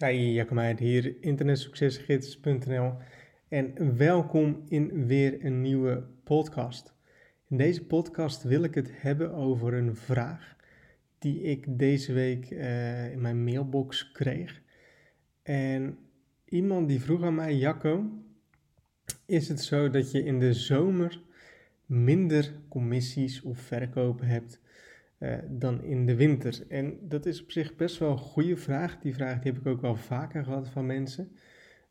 Hey, Jacomheid hier, internetsuccesgids.nl en welkom in weer een nieuwe podcast. In deze podcast wil ik het hebben over een vraag die ik deze week uh, in mijn mailbox kreeg. En iemand die vroeg aan mij, Jacco, is het zo dat je in de zomer minder commissies of verkopen hebt uh, dan in de winter? En dat is op zich best wel een goede vraag. Die vraag die heb ik ook wel vaker gehad van mensen.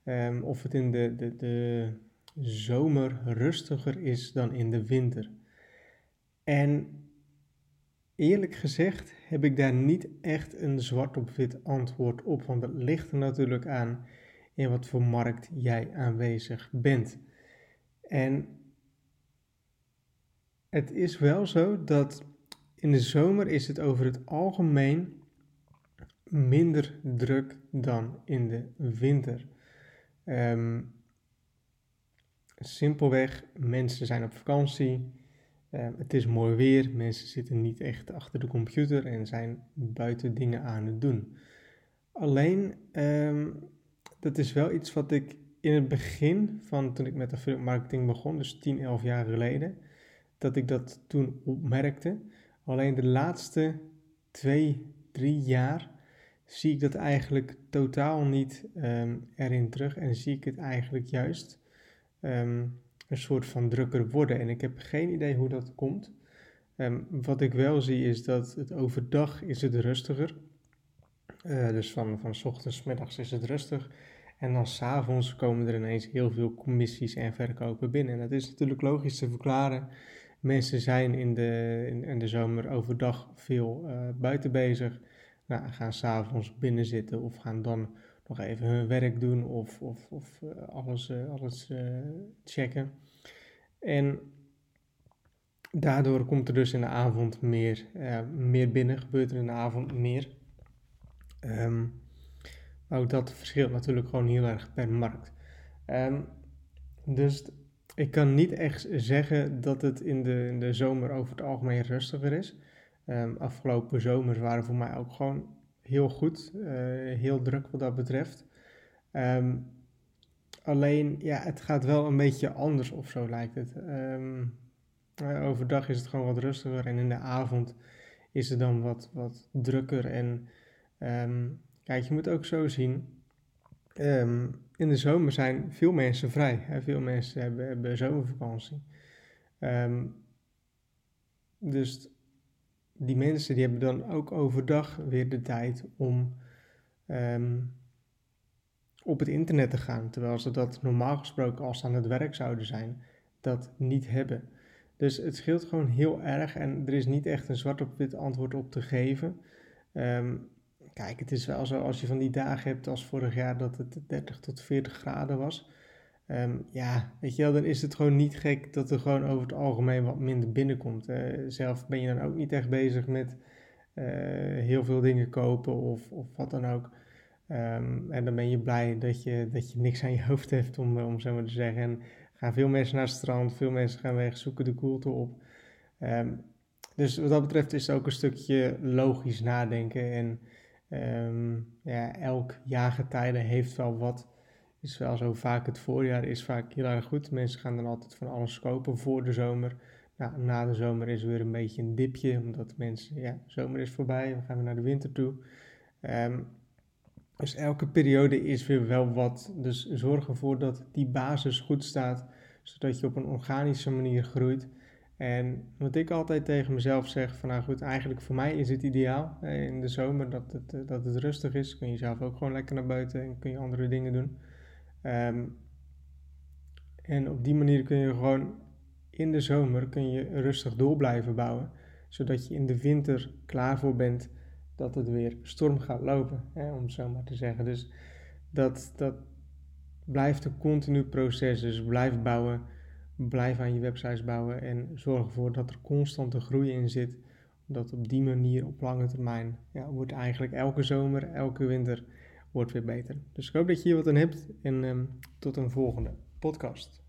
Um, of het in de, de, de zomer rustiger is dan in de winter. En eerlijk gezegd heb ik daar niet echt een zwart op wit antwoord op, want het ligt er natuurlijk aan in wat voor markt jij aanwezig bent. En het is wel zo dat in de zomer is het over het algemeen minder druk dan in de winter. Um, simpelweg, mensen zijn op vakantie. Um, het is mooi weer. Mensen zitten niet echt achter de computer en zijn buiten dingen aan het doen. Alleen, um, dat is wel iets wat ik in het begin van toen ik met affiliate marketing begon, dus 10, 11 jaar geleden, dat ik dat toen opmerkte. Alleen de laatste twee, drie jaar zie ik dat eigenlijk totaal niet um, erin terug en zie ik het eigenlijk juist um, een soort van drukker worden. En ik heb geen idee hoe dat komt. Um, wat ik wel zie is dat het overdag is het rustiger. Uh, dus van, van ochtends, middags is het rustig. En dan s'avonds komen er ineens heel veel commissies en verkopen binnen. En dat is natuurlijk logisch te verklaren. Mensen zijn in de, in, de zomer overdag veel uh, buiten bezig. Nou, gaan s'avonds binnen zitten of gaan dan nog even hun werk doen of, of, of uh, alles, uh, alles checken. En daardoor komt er dus in de avond meer, meer binnen, gebeurt er in de avond meer. Um, ook dat verschilt natuurlijk gewoon heel erg per markt. Um, dus ik kan niet echt zeggen dat het in de, de zomer over het algemeen rustiger is. Um, afgelopen zomers waren voor mij ook gewoon heel goed, uh, heel druk wat dat betreft. Um, alleen, ja, het gaat wel een beetje anders of zo lijkt het. Um, overdag is het gewoon wat rustiger en in de avond is het dan wat, wat drukker. En kijk, je moet ook zo zien in de zomer zijn veel mensen vrij. Veel mensen hebben, zomervakantie. Um, dus die mensen die hebben dan ook overdag weer de tijd om um, op het internet te gaan. Terwijl ze dat normaal gesproken als ze aan het werk zouden zijn, dat niet hebben. Dus het scheelt gewoon heel erg en er is niet echt een zwart op wit antwoord op te geven. Um, Kijk, het is wel zo als je van die dagen hebt als vorig jaar dat het 30 tot 40 graden was. Um, ja, weet je wel, dan is het gewoon niet gek dat er gewoon over het algemeen wat minder binnenkomt. Zelf ben je dan ook niet echt bezig met uh, heel veel dingen kopen of, of wat dan ook. Um, en dan ben je blij dat je, dat je niks aan je hoofd hebt, om, om zo maar te zeggen. En gaan veel mensen naar het strand, veel mensen gaan weg, zoeken de koelte op. Um, dus wat dat betreft is het ook een stukje logisch nadenken en Um, ja, elk jaargetijde heeft wel wat. Is wel zo vaak het voorjaar is vaak heel erg goed. Mensen gaan dan altijd van alles kopen voor de zomer. Nou, na de zomer is weer een beetje een dipje, omdat mensen, ja, zomer is voorbij, we gaan weer naar de winter toe. Um, dus elke periode is weer wel wat. Dus zorg ervoor dat die basis goed staat, zodat je op een organische manier groeit. En wat ik altijd tegen mezelf zeg, van nou goed, eigenlijk voor mij is het ideaal in de zomer dat het, eh, dat het rustig is. Kun je zelf ook gewoon lekker naar buiten en kun je andere dingen doen. Um, en op die manier kun je gewoon in de zomer kun je rustig door blijven bouwen. Zodat je in de winter klaar voor bent dat het weer storm gaat lopen, hè, om het zo maar te zeggen. Dus dat, dat blijft een continu proces. Dus blijf bouwen blijf aan je websites bouwen en zorg ervoor dat er constante groei in zit. Omdat op die manier op lange termijn ja, wordt eigenlijk elke zomer, elke winter wordt weer beter. Dus ik hoop dat je hier wat aan hebt en um, tot een volgende podcast.